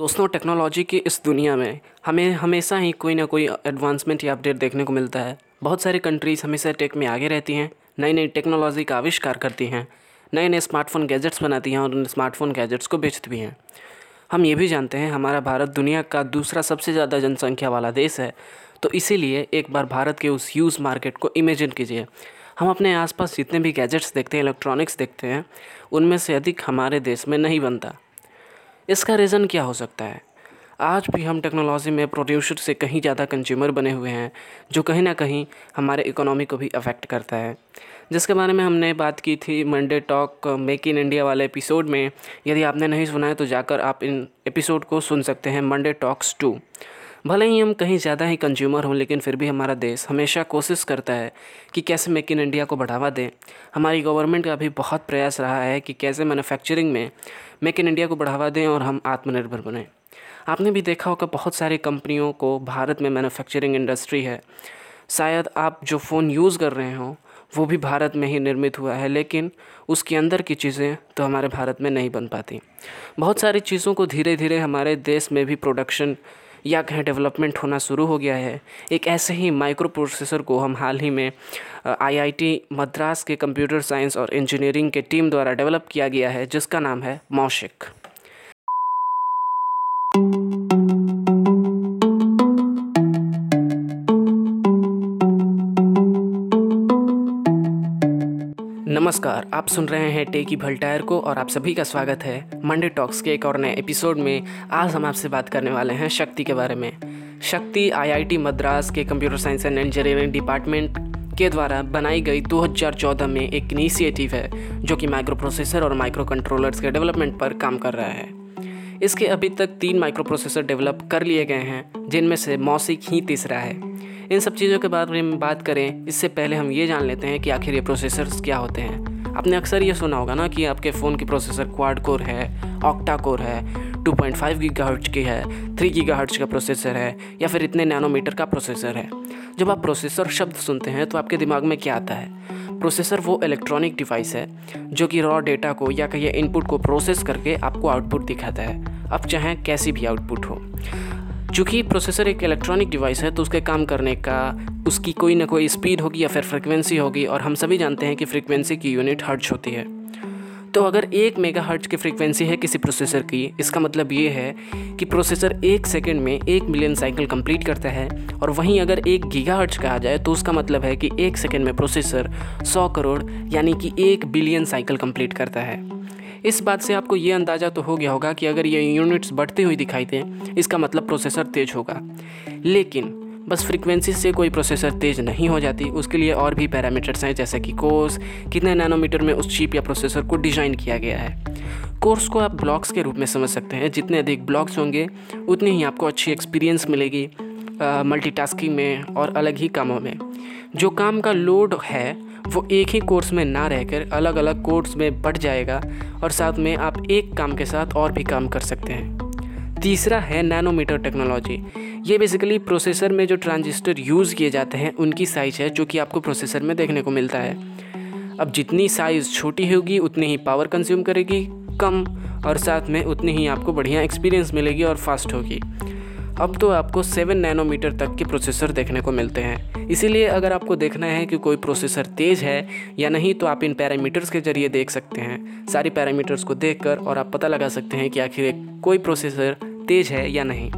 दोस्तों टेक्नोलॉजी की इस दुनिया में हमें हमेशा ही कोई ना कोई एडवांसमेंट या अपडेट देखने को मिलता है। बहुत सारी कंट्रीज़ हमेशा टेक में आगे रहती हैं नई नई टेक्नोलॉजी का आविष्कार करती हैं नए नए स्मार्टफ़ोन गैजेट्स बनाती हैं और उन स्मार्टफ़ोन गैजेट्स को बेचती भी हैं। हम ये भी जानते हैं, हमारा भारत दुनिया का दूसरा सबसे ज़्यादा जनसंख्या वाला देश है तो इसीलिए एक बार भारत के उस यूज़ मार्केट को इमेजिन कीजिए। हम अपने आसपास जितने भी गैजेट्स देखते हैं इलेक्ट्रॉनिक्स देखते हैं, उनमें से अधिक हमारे देश में नहीं बनता। इसका रीज़न क्या हो सकता है? आज भी हम टेक्नोलॉजी में प्रोड्यूसर से कहीं ज़्यादा कंज्यूमर बने हुए हैं, जो कहीं ना कहीं हमारे इकोनॉमी को भी अफेक्ट करता है। जिसके बारे में हमने बात की थी Monday talk make in India वाले एपिसोड में। यदि आपने नहीं सुना है तो जाकर आप इन एपिसोड को सुन सकते हैं मंडे टॉक्स टू भले ही हम कहीं ज़्यादा ही कंज्यूमर हों, लेकिन फिर भी हमारा देश हमेशा कोशिश करता है कि कैसे मेक इन इंडिया को बढ़ावा दें। हमारी गवर्नमेंट का भी बहुत प्रयास रहा है कि कैसे मैन्युफैक्चरिंग में मेक इन इंडिया को बढ़ावा दें और हम आत्मनिर्भर बने। आपने भी देखा होगा, बहुत सारी कंपनियों को भारत में मैन्युफैक्चरिंग इंडस्ट्री है। शायद आप जो फ़ोन यूज़ कर रहे हों, वो भी भारत में ही निर्मित हुआ है, लेकिन उसके अंदर की चीज़ें तो हमारे भारत में नहीं बन पाती। बहुत सारी चीज़ों को धीरे धीरे हमारे देश में भी प्रोडक्शन या कहें डेवलपमेंट होना शुरू हो गया है। एक ऐसे ही माइक्रो प्रोसेसर को हम हाल ही में आईआईटी मद्रास के कंप्यूटर साइंस और इंजीनियरिंग के टीम द्वारा डेवलप किया गया है, जिसका नाम है मौशिक। नमस्कार, आप सुन रहे हैं टेकी भल्टायर को और आप सभी का स्वागत है मंडे टॉक्स के एक और नए एपिसोड में। आज हम आपसे बात करने वाले हैं शक्ति के बारे में। शक्ति आईआईटी मद्रास के computer science and engineering department के द्वारा बनाई गई 2014 में एक इनिशिएटिव है, जो कि माइक्रो प्रोसेसर और माइक्रो कंट्रोलर्स के डेवलपमेंट पर काम कर रहा है। इसके अभी तक तीन माइक्रो प्रोसेसर डेवलप कर लिए गए हैं, जिनमें से मौसिक ही तीसरा है। इन सब चीज़ों के बारे में बात करें, इससे पहले हम ये जान लेते हैं कि आखिर ये प्रोसेसर्स क्या होते हैं। आपने अक्सर ये सुना होगा ना कि आपके फ़ोन की प्रोसेसर क्वाड कोर है, ऑक्टा कोर है 2.5 पॉइंट गीगाहर्ट्ज की है 3 गीगाहर्ट्ज का प्रोसेसर है, या फिर इतने नैनोमीटर का प्रोसेसर है। जब आप प्रोसेसर शब्द सुनते हैं तो आपके दिमाग में क्या आता है? प्रोसेसर वो इलेक्ट्रॉनिक डिवाइस है, जो कि रॉ डेटा को या कहीं इनपुट को प्रोसेस करके आपको आउटपुट दिखाता है। अब चाहे कैसी भी आउटपुट हो। चूँकि प्रोसेसर एक इलेक्ट्रॉनिक डिवाइस है तो उसके काम करने का, उसकी कोई ना कोई स्पीड होगी या फिर फ्रिक्वेंसी होगी, और हम सभी जानते हैं कि फ्रिक्वेंसी की यूनिट हर्ट्ज होती है। तो अगर एक मेगा हर्ट्ज की फ्रिक्वेंसी है किसी प्रोसेसर की, इसका मतलब ये है कि प्रोसेसर एक सेकंड में एक मिलियन साइकिल कंप्लीट करता है, और वहीं अगर एक गीगा हर्ट्ज कहा जाए तो उसका मतलब है कि एक सेकंड में प्रोसेसर सौ करोड़, यानी कि एक बिलियन साइकिल कंप्लीट करता है। इस बात से आपको ये अंदाज़ा तो हो गया होगा कि अगर ये यूनिट्स बढ़ती हुई दिखाई दें, इसका मतलब प्रोसेसर तेज़ होगा। लेकिन बस फ्रीक्वेंसी से कोई प्रोसेसर तेज़ नहीं हो जाती, उसके लिए और भी पैरामीटर्स हैं, जैसे कि कोर्स कितने नैनोमीटर में उस चिप या प्रोसेसर को डिज़ाइन किया गया है। कोर्स को आप ब्लॉक्स के रूप में समझ सकते हैं, जितने अधिक ब्लॉक्स होंगे, उतनी ही आपको अच्छी एक्सपीरियंस मिलेगी मल्टीटास्किंग में और अलग ही कामों में। जो काम का लोड है वो एक ही कोर्स में ना रहकर अलग अलग कोर्स में बढ़ जाएगा और साथ में आप एक काम के साथ और भी काम कर सकते हैं। तीसरा है नैनोमीटर टेक्नोलॉजी ये बेसिकली प्रोसेसर में जो ट्रांजिस्टर यूज़ किए जाते हैं, उनकी साइज़ है जो कि आपको प्रोसेसर में देखने को मिलता है। अब जितनी साइज़ छोटी होगी, उतनी ही पावर कंज्यूम करेगी, कम और साथ में उतनी ही आपको बढ़िया एक्सपीरियंस मिलेगी और फास्ट होगी। अब तो आपको सेवन नैनोमीटर तक के प्रोसेसर देखने को मिलते हैं। इसीलिए अगर आपको देखना है कि कोई प्रोसेसर तेज़ है या नहीं तो आप इन पैरामीटर्स के ज़रिए देख सकते हैं। सारी पैरामीटर्स को देखकर और आप पता लगा सकते हैं कि आखिर कोई प्रोसेसर तेज़ है या नहीं।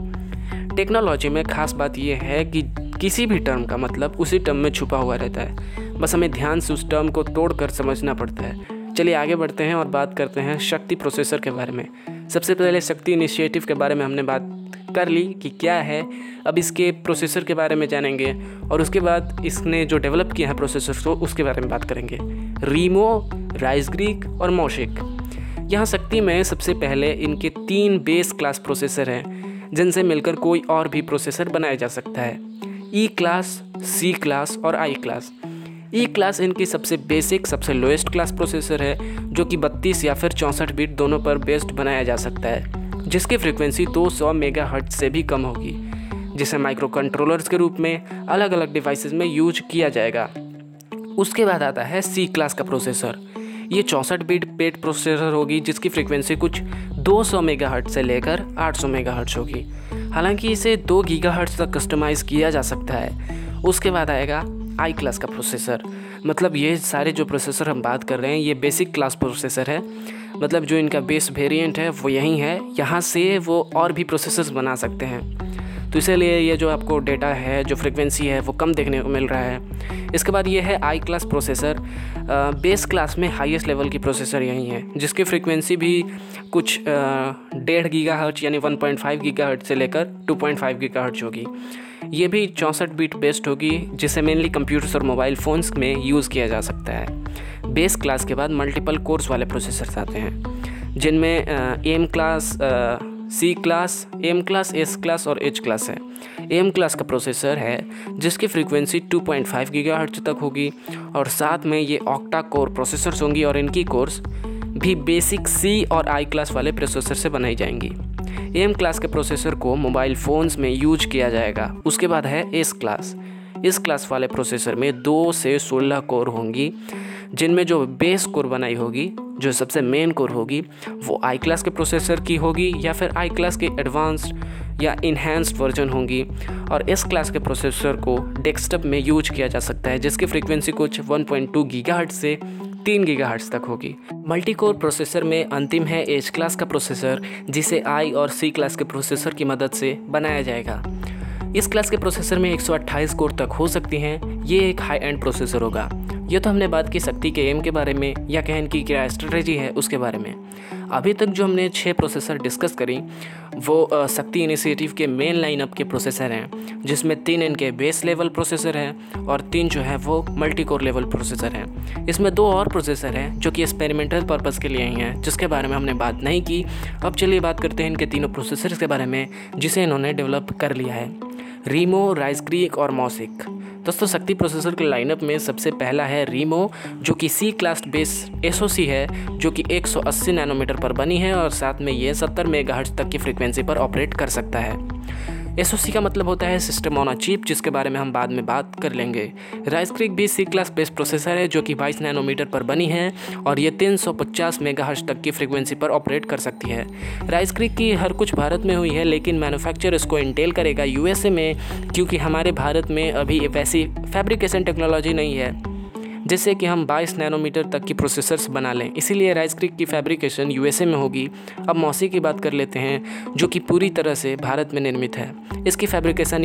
टेक्नोलॉजी में ख़ास बात यह है कि किसी भी टर्म का मतलब उसी टर्म में छुपा हुआ रहता है। बस हमें ध्यान से उस टर्म को तोड़ कर समझना पड़ता है। चलिए आगे बढ़ते हैं और बात करते हैं शक्ति प्रोसेसर के बारे में। सबसे पहले शक्ति इनिशिएटिव के बारे में हमने बात कर ली कि क्या है। अब इसके प्रोसेसर के बारे में जानेंगे और उसके बाद इसने जो डेवलप किया है प्रोसेसर को, उसके बारे में बात करेंगे। रीमो राइस ग्रीक और मोशिक यहाँ शक्ति में सबसे पहले इनके तीन बेस क्लास प्रोसेसर हैं, जिनसे मिलकर कोई और भी प्रोसेसर बनाया जा सकता है। ई क्लास सी क्लास और आई क्लास ई क्लास इनकी सबसे बेसिक, सबसे लोएस्ट क्लास प्रोसेसर है, जो कि 32 या फिर चौंसठ बिट दोनों पर बेस्ड बनाया जा सकता है, जिसकी फ्रिक्वेंसी 200 मेगाहर्ट्ज से भी कम होगी, जिसे माइक्रो कंट्रोलर्स के रूप में अलग अलग डिवाइसेस में यूज़ किया जाएगा। उसके बाद आता है सी क्लास का प्रोसेसर। ये चौंसठ बिट पेट प्रोसेसर होगी, जिसकी फ्रिक्वेंसी कुछ 200 मेगाहर्ट्ज से लेकर 800 मेगाहर्ट्ज होगी। हालाँकि इसे 2 गीगाहर्ट्ज तक कस्टमाइज़ किया जा सकता है। उसके बाद आएगा आई क्लास का प्रोसेसर। मतलब ये सारे जो प्रोसेसर हम बात कर रहे हैं, ये बेसिक क्लास प्रोसेसर है। मतलब जो इनका बेस वेरिएंट है, वो यही है। यहाँ से वो और भी प्रोसेसर्स बना सकते हैं। तो इसीलिए ये जो आपको डेटा है, जो फ्रिक्वेंसी है, वो कम देखने को मिल रहा है। इसके बाद ये है I class processor base class में हाईएस्ट लेवल की प्रोसेसर यही है, जिसकी फ्रिक्वेंसी भी कुछ डेढ़ गीगा हर्च यानी 1.5 गीगा हर्च से लेकर 2.5 गीगा हर्च होगी। ये भी चौंसठ बीट बेस्ड होगी, जिसे मेनली कंप्यूटर्स और मोबाइल फ़ोन्स में यूज़ किया जा सकता है। बेस क्लास के बाद मल्टीपल कोर्स वाले प्रोसेसर्स आते हैं, जिनमें M class C class M class S class और एच क्लास है। एम क्लास का प्रोसेसर है, जिसकी फ्रीक्वेंसी 2.5 पॉइंट तक होगी, और साथ में ये ऑक्टा कोर प्रोसेसर्स होंगी और इनकी कोर्स भी बेसिक सी और आई क्लास वाले प्रोसेसर से बनाई जाएँगी। एम क्लास के प्रोसेसर को मोबाइल फ़ोन्स में यूज़ किया जाएगा। उसके बाद है एस क्लास इस क्लास वाले प्रोसेसर में दो से सोलह कोर होंगी, जिनमें जो बेस कोर बनाई होगी, जो सबसे मेन कोर होगी, वो आई क्लास के प्रोसेसर की होगी या फिर आई क्लास के एडवांस्ड या इन्हेंस्ड वर्जन होंगी। और इस क्लास के प्रोसेसर को डेस्कटॉप में यूज़ किया जा सकता है, जिसकी फ्रीक्वेंसी कुछ 1.2 गीगाहर्ट्ज से तीन गीगा तक होगी। मल्टी कोर प्रोसेसर में अंतिम है एच क्लास का प्रोसेसर जिसे आई और सी क्लास के प्रोसेसर की मदद से बनाया जाएगा। इस क्लास के प्रोसेसर में 128 कोर तक हो सकती हैं। ये एक हाई एंड प्रोसेसर होगा। ये तो हमने बात की शक्ति के एम के बारे में या कहन की क्या स्ट्रेटजी है उसके बारे में। अभी तक जो हमने छः प्रोसेसर डिस्कस करी, वो शक्ति इनिशिएटिव के मेन लाइनअप के प्रोसेसर हैं, जिसमें तीन इनके बेस लेवल प्रोसेसर हैं और तीन जो है वो मल्टी कोर लेवल प्रोसेसर हैं। इसमें दो और प्रोसेसर हैं जो कि एक्सपेरिमेंटल पर्पज़ के लिए ही हैं, जिसके बारे में हमने बात नहीं की। अब चलिए बात करते हैं इनके तीनों प्रोसेसर के बारे में, जिसे इन्होंने डेवलप कर लिया है। रीमो राइस क्रीक और मौसिक। दोस्तों, शक्ति प्रोसेसर के लाइनअप में सबसे पहला है रीमो, जो कि सी क्लास बेस एस है, जो कि 180 नैनोमीटर पर बनी है और साथ में ये 70 मेगाहर्ट्ज तक की फ्रीक्वेंसी पर ऑपरेट कर सकता है। SOC का मतलब होता है सिस्टम ऑन अ चिप जिसके बारे में हम बाद में बात कर लेंगे। राइस क्रिक भी सी क्लास बेस्ड प्रोसेसर है, जो कि 22 नैनोमीटर पर बनी है, और ये 350 मेगाहर्ट्ज तक की फ्रीक्वेंसी पर ऑपरेट कर सकती है। राइस क्रिक की हर कुछ भारत में हुई है, लेकिन मैनुफैक्चर इसको इंटेल करेगा यूएसए में, क्योंकि हमारे भारत में अभी वैसी फैब्रिकेशन टेक्नोलॉजी नहीं है। जिससे कि हम 22 नैनोमीटर तक की प्रोसेसर्स बना लें। इसीलिए राइस क्रिक की फैब्रिकेशन यूएसए में होगी। अब मौसी की बात कर लेते हैं, जो कि पूरी तरह से भारत में निर्मित है। इसकी फैब्रिकेशन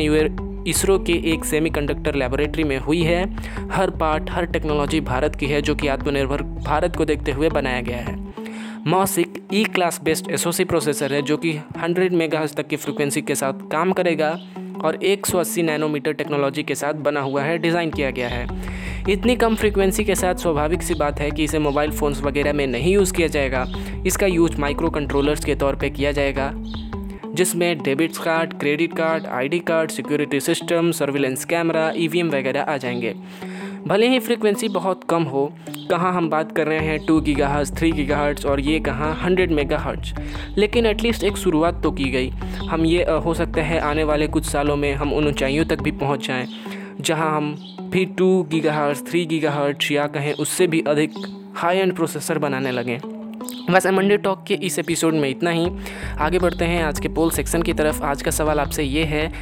इसरो के एक सेमीकंडक्टर लेबोरेटरी में हुई है। हर पार्ट हर टेक्नोलॉजी भारत की है, जो कि आत्मनिर्भर भारत को देखते हुए बनाया गया है। Moushik E class based SOC processor है, जो कि 100 मेगाहर्ट्ज तक की फ्रिक्वेंसी के साथ काम करेगा और 180 नैनोमीटर टेक्नोलॉजी के साथ बना हुआ है डिज़ाइन किया गया है। इतनी कम फ्रीक्वेंसी के साथ स्वाभाविक सी बात है कि इसे मोबाइल फ़ोन्स वगैरह में नहीं यूज़ किया जाएगा। इसका यूज़ माइक्रो कंट्रोलर्स के तौर पर किया जाएगा, जिसमें debit card credit card ID card security system surveillance camera EVM वगैरह आ जाएँगे। भले ही फ्रीक्वेंसी बहुत कम हो, कहाँ हम बात कर रहे हैं two gigahertz three gigahertz और ये कहाँ हंड्रेड मेगा हर्ट्स लेकिन एटलीस्ट एक शुरुआत तो की गई। हम ये हो सकता है आने वाले कुछ सालों में हम उन ऊंचाइयों तक भी पहुँच जाएँ। जहाँ हम भी two gigahertz three gigahertz या कहें उससे भी अधिक हाई एंड प्रोसेसर बनाने लगे वैसे मंडे टॉक के इस एपिसोड में इतना ही। आगे बढ़ते हैं आज के पोल सेक्शन की तरफ़। आज का सवाल आपसे ये है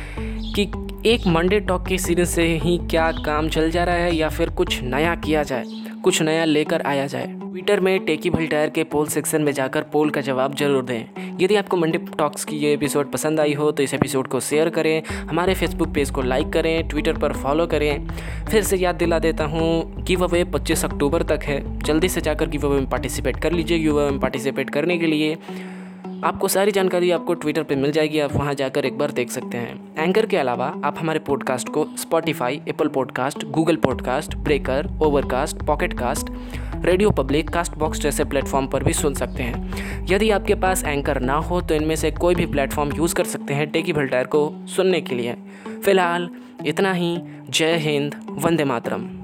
कि एक मंडे टॉक के सीरीज़ से ही क्या काम चल जा रहा है या फिर कुछ नया किया जाए, कुछ नया लेकर आया जाए? ट्विटर में टेकी भल्टायर के पोल सेक्शन में जाकर पोल का जवाब ज़रूर दें। यदि आपको मंडे टॉक्स की ये एपिसोड पसंद आई हो तो इस एपिसोड को शेयर करें, हमारे फेसबुक पेज को लाइक करें, ट्विटर पर फॉलो करें। फिर से याद दिला देता हूँ गिव अवे पच्चीस अक्टूबर तक है। जल्दी से जाकर गिव अवे में पार्टिसिपेट कर लीजिए गिव अवे में पार्टिसिपेट करने के लिए। आपको सारी जानकारी आपको ट्विटर पे मिल जाएगी, आप वहाँ जाकर एक बार देख सकते हैं। एंकर के अलावा आप हमारे पॉडकास्ट को Spotify Apple podcast Google podcast Breaker Overcast Pocket Cast Radio Public Castbox जैसे प्लेटफॉर्म पर भी सुन सकते हैं। यदि आपके पास एंकर ना हो तो इनमें से कोई भी प्लेटफॉर्म यूज़ कर सकते हैं टेकी भल्टायर को सुनने के लिए। फ़िलहाल, इतना ही। जय हिंद, वंदे मातरम।